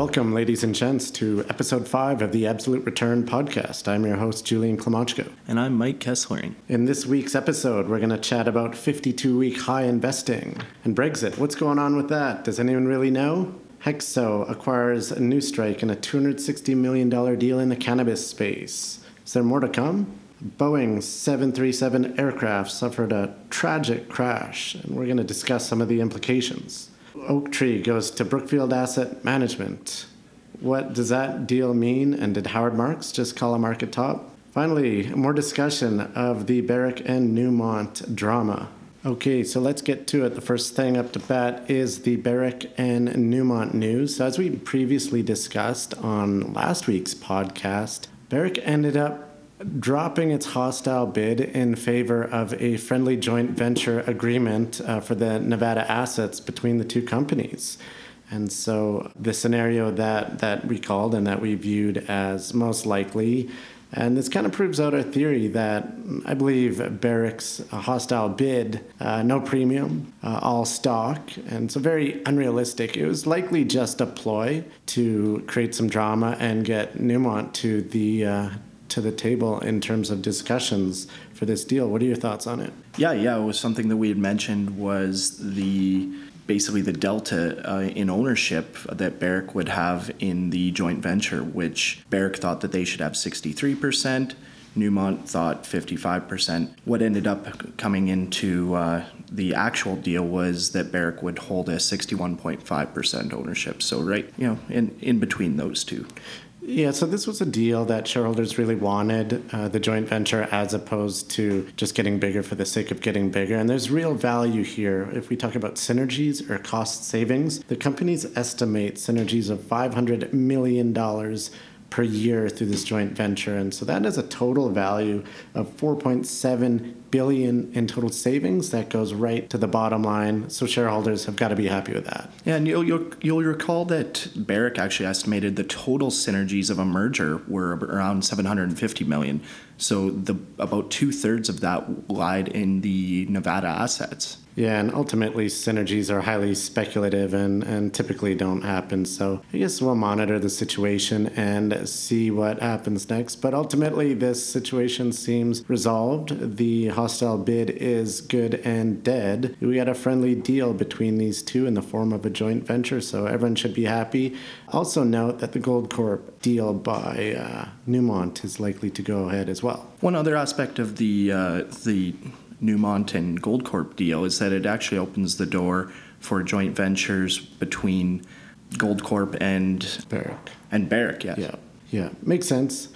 Welcome, ladies and gents, to episode five of the Absolute Return podcast. I'm your host, Julian Klymochko. And I'm Mike Kesslering. In this week's episode, we're going to chat about 52 week high investing and Brexit. What's going on with that? Does anyone really know? Hexo acquires a Newstrike in a $260 million deal in the cannabis space. Is there more to come? Boeing 737 aircraft suffered a tragic crash, and we're going to discuss some of the implications. Oaktree goes to Brookfield Asset Management. What does that deal mean? And did Howard Marks just call a market top? Finally, more discussion of the Barrick and Newmont drama. Okay, so let's get to it. The first thing up to bat is the Barrick and Newmont news. So as we previously discussed on last week's podcast, Barrick ended up dropping its hostile bid in favor of a friendly joint venture agreement uh, for the Nevada assets between the two companies. And so the scenario that, that we called and that we viewed as most likely, and this kind of proves out our theory that I believe Barrick's hostile bid, uh, no premium, uh, all stock, and so very unrealistic. It was likely just a ploy to create some drama and get Newmont to the uh, to the table in terms of discussions for this deal. What are your thoughts on it? Yeah, yeah, it was something that we had mentioned was the basically the delta uh, in ownership that Barrick would have in the joint venture, which Barrick thought that they should have 63%. Newmont thought 55%. What ended up coming into uh, the actual deal was that Barrick would hold a 61.5% ownership. So, right, you know, in, in between those two. Yeah, so this was a deal that shareholders really wanted, uh, the joint venture, as opposed to just getting bigger for the sake of getting bigger. And there's real value here. If we talk about synergies or cost savings, the companies estimate synergies of $500 million per year through this joint venture. And so that is a total value of 4.7 billion in total savings that goes right to the bottom line. So shareholders have got to be happy with that. Yeah, and you'll, you'll, you'll recall that Barrick actually estimated the total synergies of a merger were around 750 million. So the about two thirds of that lied in the Nevada assets. Yeah, and ultimately synergies are highly speculative and, and typically don't happen. So I guess we'll monitor the situation and see what happens next. But ultimately, this situation seems resolved. The hostile bid is good and dead. We got a friendly deal between these two in the form of a joint venture, so everyone should be happy. Also, note that the Goldcorp deal by uh, Newmont is likely to go ahead as well. One other aspect of the uh, the Newmont and Goldcorp deal is that it actually opens the door for joint ventures between Goldcorp and Barrick. And Barrick, yes. Yeah, yeah, makes sense.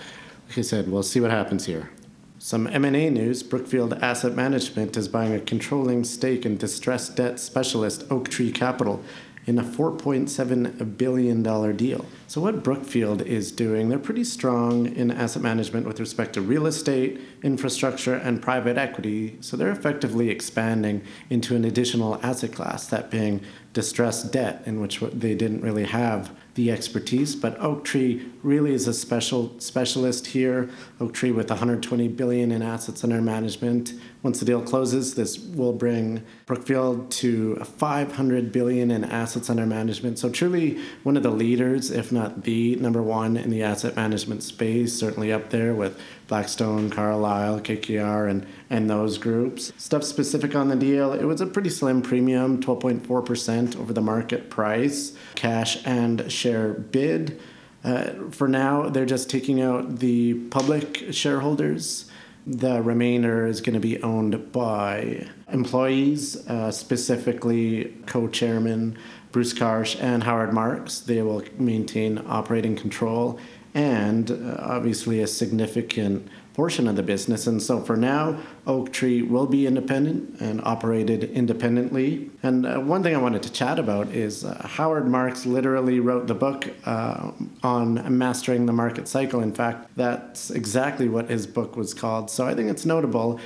Like I said, we'll see what happens here. Some M&A news, Brookfield Asset Management is buying a controlling stake in distressed debt specialist Oaktree Capital in a $4.7 billion deal. So, what Brookfield is doing, they're pretty strong in asset management with respect to real estate, infrastructure, and private equity. So, they're effectively expanding into an additional asset class, that being distressed debt, in which they didn't really have the expertise. But Oaktree really is a special specialist here. Oaktree with 120 billion in assets under management. Once the deal closes, this will bring Brookfield to 500 billion in assets under management. So truly one of the leaders, if not the number one in the asset management space, certainly up there with Blackstone, Carlyle, KKR, and, and those groups. Stuff specific on the deal, it was a pretty slim premium, 12.4% over the market price, cash and share bid. Uh, for now, they're just taking out the public shareholders. The remainder is going to be owned by employees, uh, specifically co chairman Bruce Karsh and Howard Marks. They will maintain operating control and uh, obviously a significant portion of the business. And so for now, Oaktree will be independent and operated independently. And uh, one thing I wanted to chat about is uh, Howard Marks literally wrote the book uh, on mastering the market cycle. In fact, that's exactly what his book was called. So I think it's notable.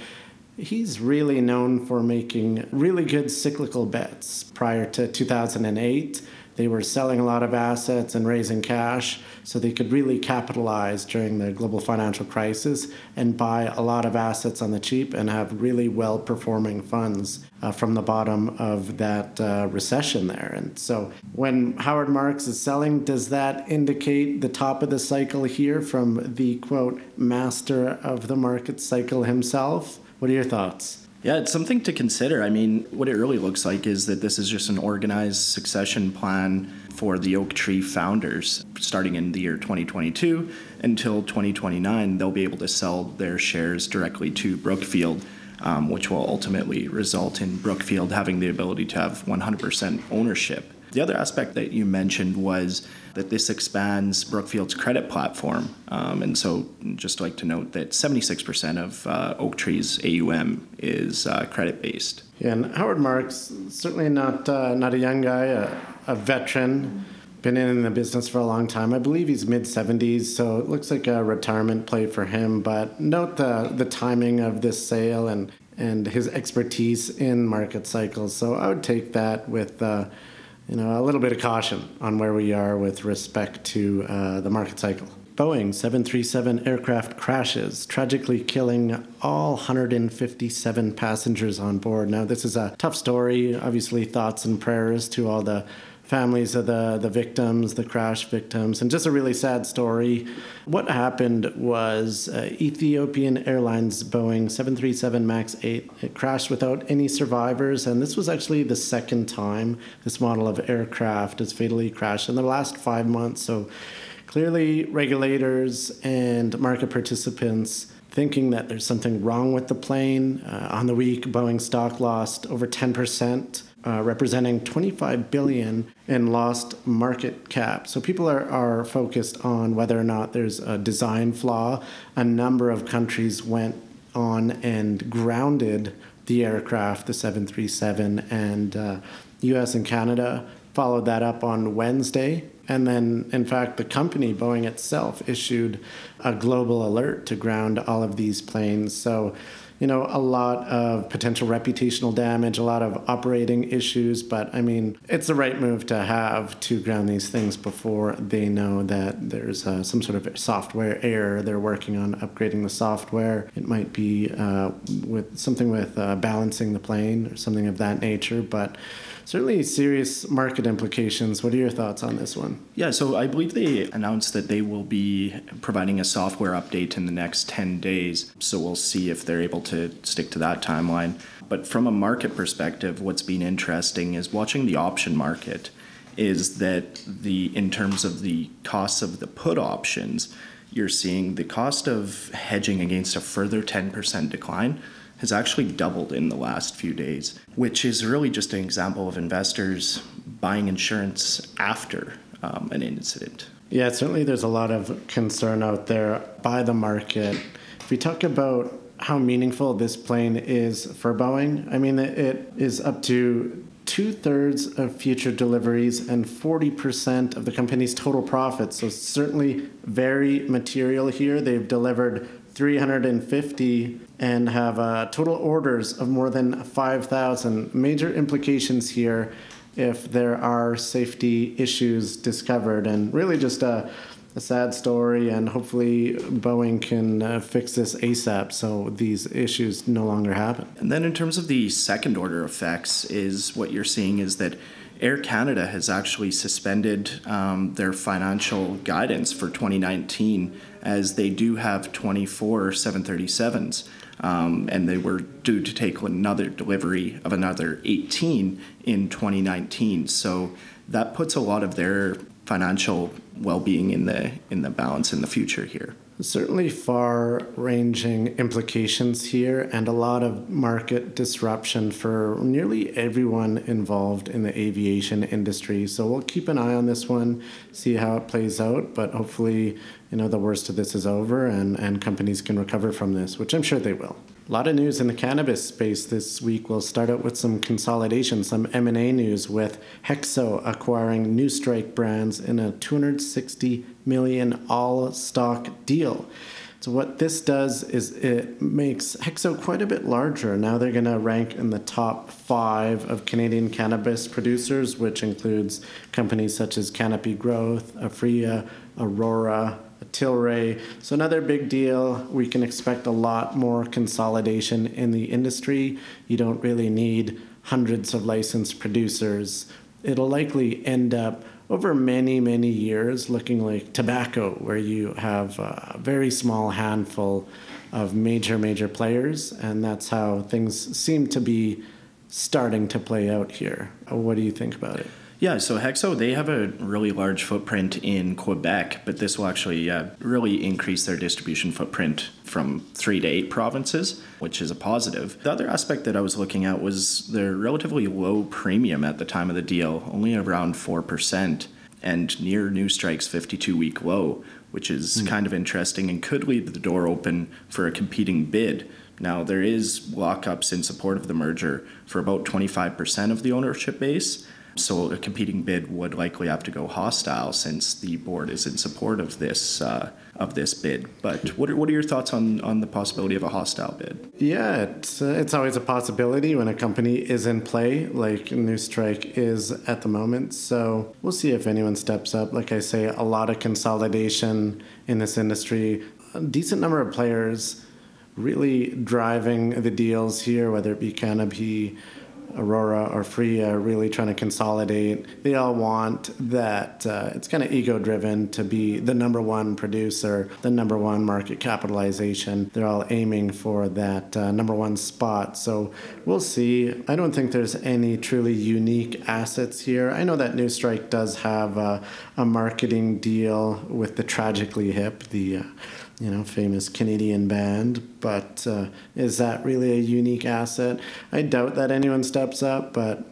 He's really known for making really good cyclical bets prior to 2008 they were selling a lot of assets and raising cash so they could really capitalize during the global financial crisis and buy a lot of assets on the cheap and have really well performing funds uh, from the bottom of that uh, recession there. And so when Howard Marks is selling, does that indicate the top of the cycle here from the quote, master of the market cycle himself? What are your thoughts? Yeah, it's something to consider. I mean, what it really looks like is that this is just an organized succession plan for the Oaktree founders starting in the year 2022 until 2029. They'll be able to sell their shares directly to Brookfield, um, which will ultimately result in Brookfield having the ability to have 100% ownership the other aspect that you mentioned was that this expands Brookfield's credit platform. Um, and so, just like to note that 76% of uh, Oaktree's AUM is uh, credit based. Yeah, and Howard Marks, certainly not, uh, not a young guy, a, a veteran been in the business for a long time. I believe he's mid 70s, so it looks like a retirement play for him. But note the the timing of this sale and and his expertise in market cycles. So I would take that with. You know, a little bit of caution on where we are with respect to uh, the market cycle. Boeing 737 aircraft crashes, tragically killing all 157 passengers on board. Now, this is a tough story. Obviously, thoughts and prayers to all the families of the, the victims, the crash victims, and just a really sad story. What happened was uh, Ethiopian Airlines Boeing 737 MAX 8 it crashed without any survivors, and this was actually the second time this model of aircraft has fatally crashed in the last five months. So clearly, regulators and market participants thinking that there's something wrong with the plane. Uh, on the week, Boeing stock lost over 10% uh, representing 25 billion in lost market cap. So people are, are focused on whether or not there's a design flaw. A number of countries went on and grounded the aircraft, the 737, and uh, U.S. and Canada followed that up on Wednesday. And then, in fact, the company, Boeing itself, issued a global alert to ground all of these planes. So you know, a lot of potential reputational damage, a lot of operating issues. But I mean, it's the right move to have to ground these things before they know that there's uh, some sort of software error. They're working on upgrading the software. It might be uh, with something with uh, balancing the plane or something of that nature. But certainly serious market implications. What are your thoughts on this one? Yeah, so I believe they announced that they will be providing a software update in the next 10 days. So we'll see if they're able to stick to that timeline. But from a market perspective, what's been interesting is watching the option market is that the in terms of the costs of the put options, you're seeing the cost of hedging against a further 10% decline has actually doubled in the last few days, which is really just an example of investors buying insurance after um, an incident. Yeah, certainly there's a lot of concern out there by the market. If we talk about how meaningful this plane is for Boeing, I mean, it is up to two thirds of future deliveries and 40% of the company's total profits. So, certainly very material here. They've delivered 350 and have uh, total orders of more than 5,000. Major implications here if there are safety issues discovered, and really just a, a sad story. And hopefully, Boeing can uh, fix this ASAP so these issues no longer happen. And then, in terms of the second order effects, is what you're seeing is that Air Canada has actually suspended um, their financial guidance for 2019 as they do have 24 737s. Um, and they were due to take another delivery of another 18 in 2019. So that puts a lot of their financial well-being in the in the balance in the future here. Certainly far ranging implications here and a lot of market disruption for nearly everyone involved in the aviation industry. So we'll keep an eye on this one, see how it plays out, but hopefully you know the worst of this is over and, and companies can recover from this, which I'm sure they will. A lot of news in the cannabis space this week. We'll start out with some consolidation, some M&A news with Hexo acquiring Newstrike brands in a 260 million all-stock deal. So what this does is it makes Hexo quite a bit larger. Now they're going to rank in the top five of Canadian cannabis producers, which includes companies such as Canopy Growth, Aphria, Aurora, Tilray. So another big deal. We can expect a lot more consolidation in the industry. You don't really need hundreds of licensed producers. It'll likely end up over many, many years looking like tobacco, where you have a very small handful of major, major players, and that's how things seem to be starting to play out here. What do you think about it? Yeah, so Hexo, they have a really large footprint in Quebec, but this will actually uh, really increase their distribution footprint from three to eight provinces, which is a positive. The other aspect that I was looking at was their relatively low premium at the time of the deal, only around 4%, and near Newstrike's 52 week low, which is mm. kind of interesting and could leave the door open for a competing bid. Now, there is lockups in support of the merger for about 25% of the ownership base so a competing bid would likely have to go hostile since the board is in support of this uh, of this bid. But what are, what are your thoughts on, on the possibility of a hostile bid? Yeah, it's, uh, it's always a possibility when a company is in play, like Newstrike is at the moment. So we'll see if anyone steps up. Like I say, a lot of consolidation in this industry, a decent number of players really driving the deals here, whether it be Canopy Aurora or Aphria really trying to consolidate. They all want that. Uh, it's kind of ego driven to be the number one producer, the number one market capitalization. They're all aiming for that uh, number one spot. So we'll see. I don't think there's any truly unique assets here. I know that Newstrike does have a, a marketing deal with the Tragically Hip, the uh, you know, famous Canadian band, but uh, is that really a unique asset? I doubt that anyone steps up, but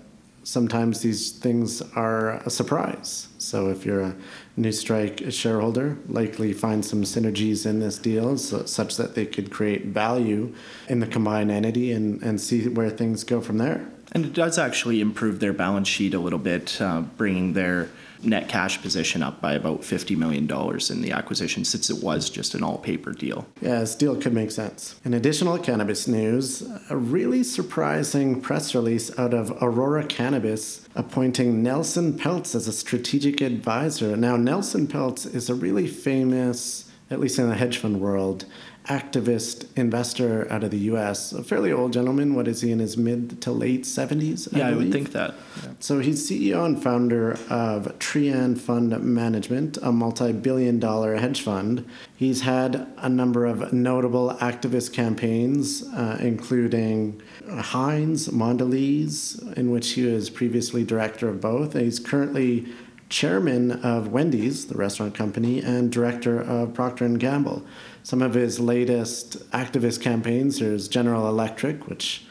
sometimes these things are a surprise. So if you're a Newstrike shareholder, likely find some synergies in this deal so, such that they could create value in the combined entity and, and see where things go from there. And it does actually improve their balance sheet a little bit, uh, bringing their net cash position up by about $50 million in the acquisition since it was just an all paper deal. Yeah, this deal could make sense. In additional cannabis news, a really surprising press release out of Aurora Cannabis appointing Nelson Peltz as a strategic advisor. Now, Nelson Peltz is a really famous, at least in the hedge fund world, activist investor out of the U.S. A fairly old gentleman. What is he in his mid to late seventies? Yeah, I, I, would think that. Yeah. So he's CEO and founder of Trian Fund Management, a multi-billion-dollar hedge fund. He's had a number of notable activist campaigns, uh, including Heinz, Mondelez, in which he was previously director of both. He's currently chairman of Wendy's, the restaurant company, and director of Procter and Gamble some of his latest activist campaigns. There's General Electric, which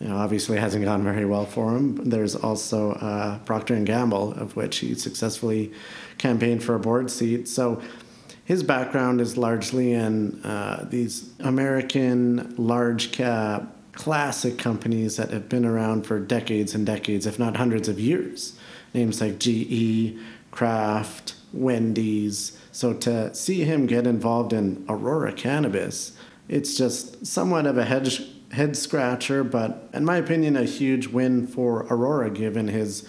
you know, obviously hasn't gone very well for him. There's also uh, Procter and Gamble, of which he successfully campaigned for a board seat. So his background is largely in uh, these American large cap classic companies that have been around for decades and decades, if not hundreds of years. Names like GE, Kraft, Wendy's. So to see him get involved in Aurora Cannabis, it's just somewhat of a head, head scratcher, but in my opinion, a huge win for Aurora given his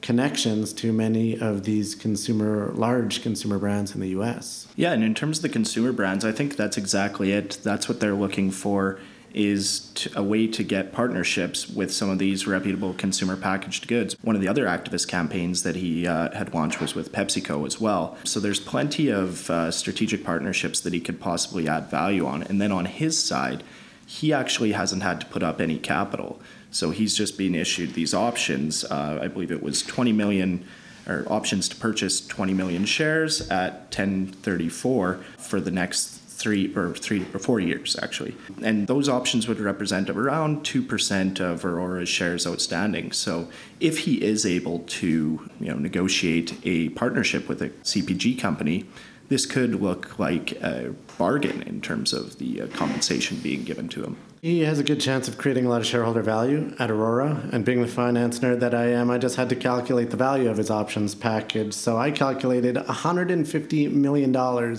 connections to many of these consumer large consumer brands in the US. Yeah, and in terms of the consumer brands, I think that's exactly it. That's what they're looking for is to, a way to get partnerships with some of these reputable consumer packaged goods. One of the other activist campaigns that he uh, had launched was with PepsiCo as well. So there's plenty of uh, strategic partnerships that he could possibly add value on. And then on his side, he actually hasn't had to put up any capital. So he's just been issued these options. Uh, I believe it was 20 million or options to purchase 20 million shares at 1034 for the next three or three or four years actually. And those options would represent around 2% of Aurora's shares outstanding. So if he is able to, you know, negotiate a partnership with a CPG company, this could look like a bargain in terms of the uh, compensation being given to him. He has a good chance of creating a lot of shareholder value at Aurora. And being the finance nerd that I am, I just had to calculate the value of his options package. So I calculated $150 million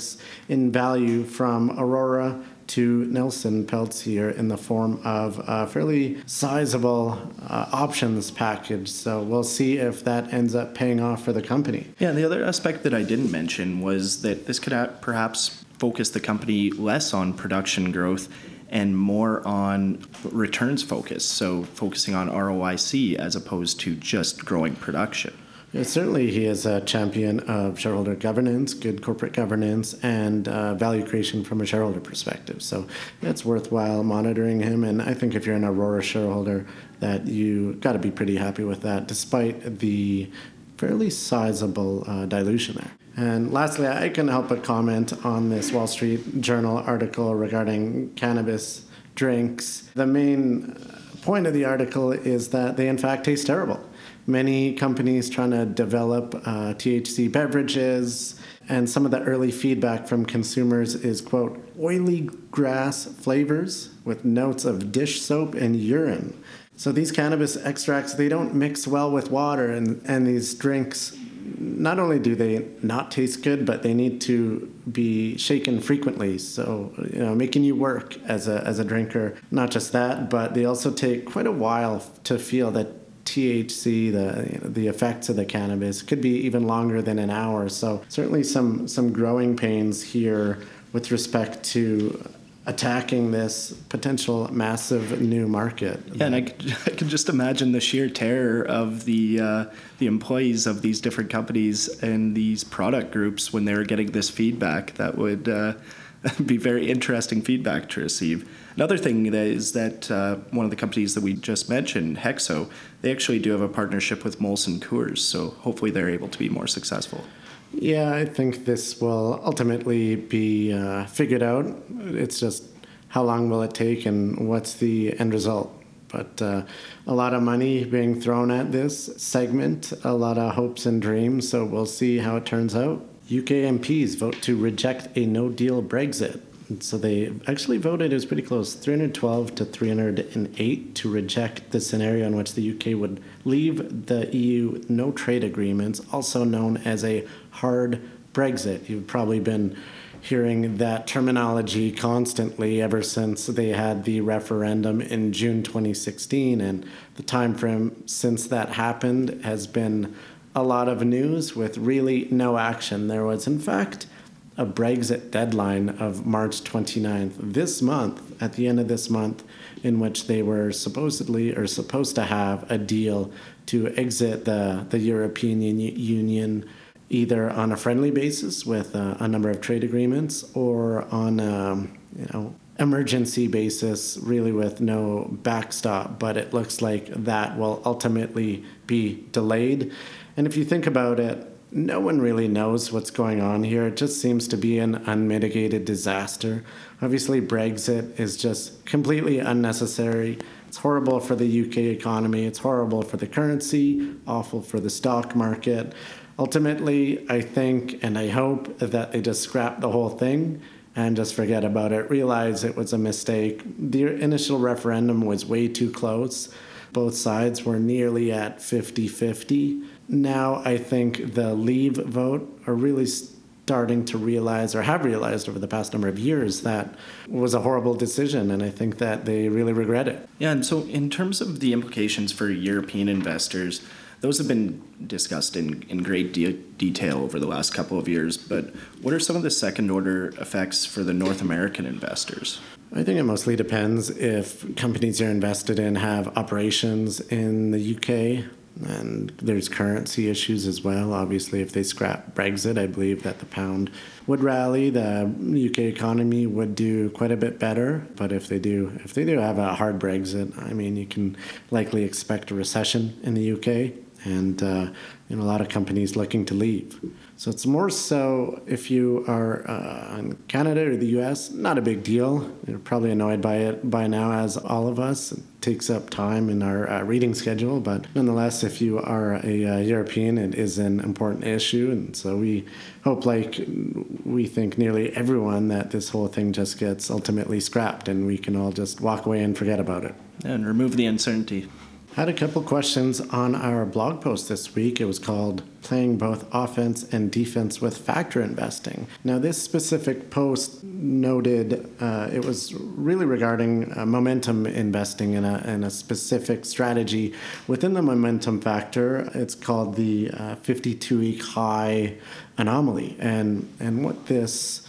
in value from Aurora to Nelson Peltz here in the form of a fairly sizable uh, options package. So we'll see if that ends up paying off for the company. Yeah, the other aspect that I didn't mention was that this could perhaps focus the company less on production growth and more on returns focus. So focusing on ROIC as opposed to just growing production. Certainly, he is a champion of shareholder governance, good corporate governance, and uh, value creation from a shareholder perspective. So it's worthwhile monitoring him. And I think if you're an Aurora shareholder, that you got to be pretty happy with that, despite the fairly sizable uh, dilution there. And lastly, I can help but comment on this Wall Street Journal article regarding cannabis drinks. The main point of the article is that they, in fact, taste terrible many companies trying to develop uh, THC beverages. And some of the early feedback from consumers is, quote, oily grass flavors with notes of dish soap and urine. So these cannabis extracts, they don't mix well with water, and, and these drinks, not only do they not taste good, but they need to be shaken frequently. So, you know, making you work as a, as a drinker. Not just that, but they also take quite a while to feel that THC, the you know, the effects of the cannabis could be even longer than an hour. So certainly some some growing pains here with respect to attacking this potential massive new market. Yeah, and I could, I could just imagine the sheer terror of the uh, the employees of these different companies and these product groups when they were getting this feedback. That would uh, be very interesting feedback to receive. Another thing that is that uh, one of the companies that we just mentioned, Hexo, they actually do have a partnership with Molson Coors, so hopefully they're able to be more successful. Yeah, I think this will ultimately be uh, figured out. It's just how long will it take and what's the end result. But uh, a lot of money being thrown at this segment, a lot of hopes and dreams, so we'll see how it turns out. UK MPs vote to reject a no deal Brexit. So they actually voted, it was pretty close, 312 to 308 to reject the scenario in which the UK would leave the EU no trade agreements, also known as a hard Brexit. You've probably been hearing that terminology constantly ever since they had the referendum in June 2016 and the time frame since that happened has been a lot of news with really no action. There was, in fact, a Brexit deadline of March 29th this month, at the end of this month, in which they were supposedly or supposed to have a deal to exit the, the European Union either on a friendly basis with a, a number of trade agreements or on a you know, emergency basis, really with no backstop. But it looks like that will ultimately be delayed. And if you think about it, no one really knows what's going on here. It just seems to be an unmitigated disaster. Obviously, Brexit is just completely unnecessary. It's horrible for the UK economy, it's horrible for the currency, awful for the stock market. Ultimately, I think and I hope that they just scrap the whole thing and just forget about it, realize it was a mistake. The initial referendum was way too close. Both sides were nearly at 50 50 now I think the leave vote are really starting to realize or have realized over the past number of years that was a horrible decision and I think that they really regret it. Yeah, and so in terms of the implications for European investors, those have been discussed in, in great de- detail over the last couple of years, but what are some of the second order effects for the North American investors? I think it mostly depends if companies you're invested in have operations in the UK and there's currency issues as well. Obviously, if they scrap Brexit, I believe that the pound would rally. The UK economy would do quite a bit better. But if they do, if they do have a hard Brexit, I mean, you can likely expect a recession in the UK. and uh, you know, a lot of companies looking to leave. So it's more so if you are uh, in Canada or the US, not a big deal. You're probably annoyed by it by now, as all of us. It takes up time in our uh, reading schedule, but nonetheless, if you are a uh, European, it is an important issue. And so we hope, like we think nearly everyone, that this whole thing just gets ultimately scrapped and we can all just walk away and forget about it. And remove the uncertainty. Had a couple questions on our blog post this week. It was called Playing Both Offense and Defense with Factor Investing. Now, this specific post noted uh, it was really regarding uh, momentum investing in a, in a specific strategy within the momentum factor. It's called the 52 uh, week high anomaly. And, and what this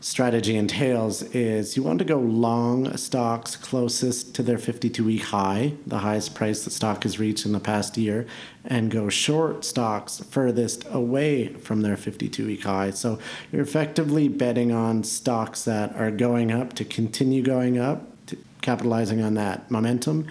strategy entails is you want to go long stocks closest to their 52 week high, the highest price that stock has reached in the past year, and go short stocks furthest away from their 52 week high. So you're effectively betting on stocks that are going up to continue going up, capitalizing on that momentum,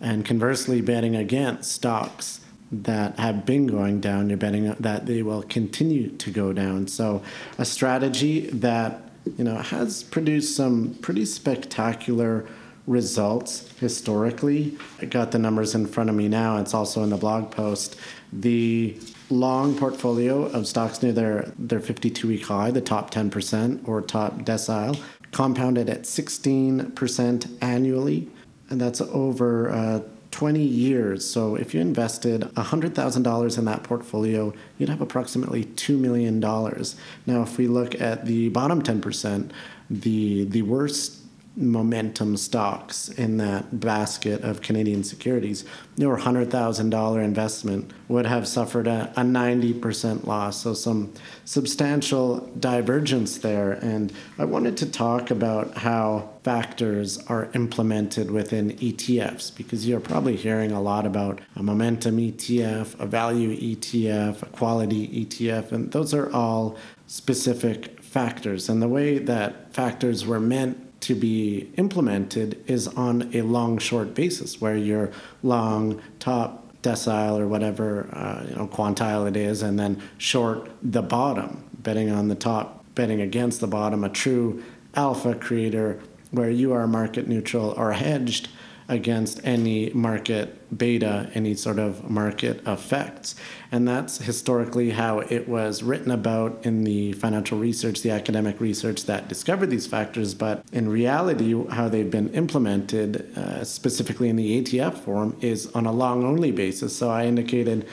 and conversely betting against stocks that have been going down, you're betting that they will continue to go down. So, a strategy that you know, has produced some pretty spectacular results historically. I got the numbers in front of me now. It's also in the blog post. The long portfolio of stocks near their, their 52 week high, the top 10% or top decile, compounded at 16% annually. And that's over uh, 20 years. So if you invested $100,000 in that portfolio, you'd have approximately $2 million. Now, if we look at the bottom 10%, the, the worst momentum stocks in that basket of Canadian securities, your $100,000 investment would have suffered a, a 90% loss. So, some substantial divergence there. And I wanted to talk about how factors are implemented within ETFs because you're probably hearing a lot about a momentum ETF, a value ETF, a quality ETF, and those are all specific factors. And the way that factors were meant to be implemented is on a long short basis where you're long top decile or whatever uh, you know quantile it is and then short the bottom betting on the top betting against the bottom a true alpha creator where you are market neutral or hedged against any market beta, any sort of market effects. And that's historically how it was written about in the financial research, the academic research that discovered these factors. But in reality, how they've been implemented, uh, specifically in the ETF form, is on a long only basis. So I indicated,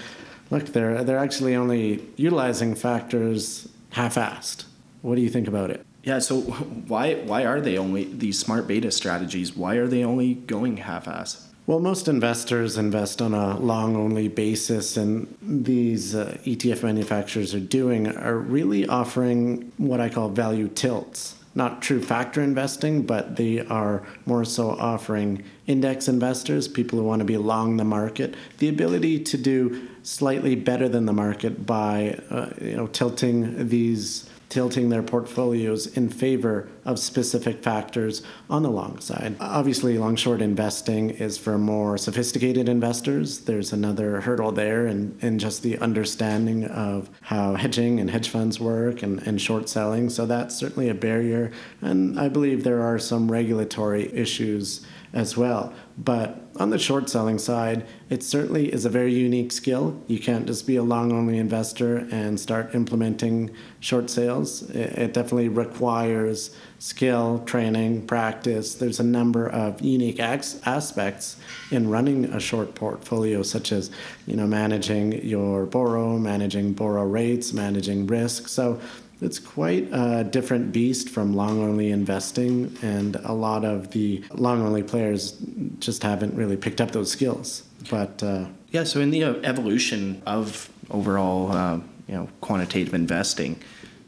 look, they're, they're actually only utilizing factors half assed. What do you think about it? Yeah, so why why are they only these smart beta strategies? Why are they only going half-ass? Well, most investors invest on a long only basis, and these uh, ETF manufacturers are doing are really offering what I call value tilts. Not true factor investing, but they are more so offering index investors, people who want to be long the market, the ability to do slightly better than the market by uh, you know tilting these tilting their portfolios in favor of specific factors on the long side. Obviously, long short investing is for more sophisticated investors. There's another hurdle there in, in just the understanding of how hedging and hedge funds work and, and short selling. So that's certainly a barrier. And I believe there are some regulatory issues as well. But on the short selling side, it certainly is a very unique skill. You can't just be a long only investor and start implementing short sales. It definitely requires skill, training, practice. There's a number of unique aspects in running a short portfolio, such as you know managing your borrow, managing borrow rates, managing risk. So it's quite a different beast from long only investing, and a lot of the long only players just haven't really picked up those skills. But uh, yeah, so in the uh, evolution of overall, uh, you know, quantitative investing,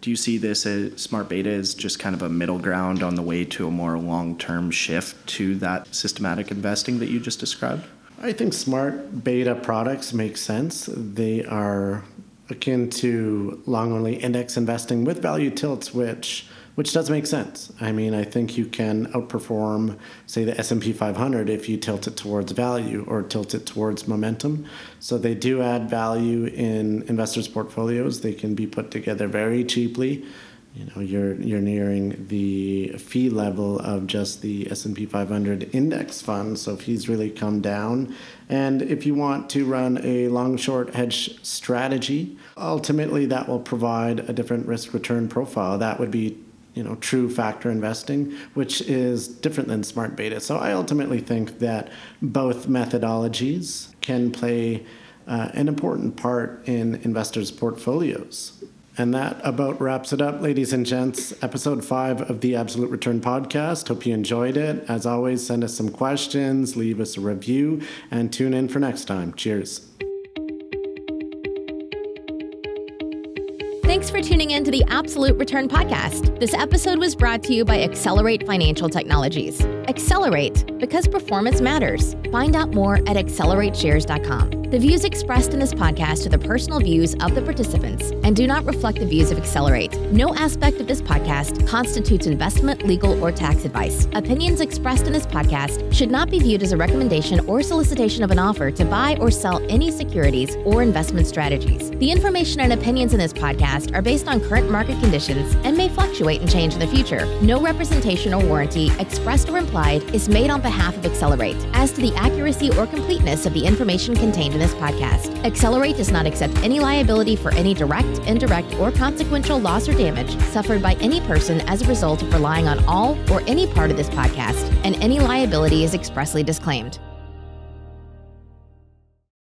do you see this as smart beta as just kind of a middle ground on the way to a more long term shift to that systematic investing that you just described? I think smart beta products make sense. They are akin to long only index investing with value tilts, which which does make sense. I mean, I think you can outperform, say, the S&P 500 if you tilt it towards value or tilt it towards momentum. So they do add value in investors' portfolios. They can be put together very cheaply. You know, you're you're nearing the fee level of just the S&P 500 index fund. So fees really come down. And if you want to run a long short hedge strategy, ultimately that will provide a different risk return profile. That would be you know true factor investing which is different than smart beta so i ultimately think that both methodologies can play uh, an important part in investors portfolios and that about wraps it up, ladies and gents. Episode five of the Absolute Return podcast. Hope you enjoyed it. As always, send us some questions, leave us a review, and tune in for next time. Cheers. Thanks for tuning in to the Absolute Return Podcast. This episode was brought to you by Accelerate Financial Technologies. Accelerate because performance matters. Find out more at accelerateshares.com. The views expressed in this podcast are the personal views of the participants and do not reflect the views of Accelerate. No aspect of this podcast constitutes investment, legal, or tax advice. Opinions expressed in this podcast should not be viewed as a recommendation or solicitation of an offer to buy or sell any securities or investment strategies. The information and opinions in this podcast are based on current market conditions and may fluctuate and change in the future. No representation or warranty, expressed or implied, is made on behalf of Accelerate as to the accuracy or completeness of the information contained in this podcast. Accelerate does not accept any liability for any direct, indirect, or consequential loss or damage suffered by any person as a result of relying on all or any part of this podcast, and any liability is expressly disclaimed.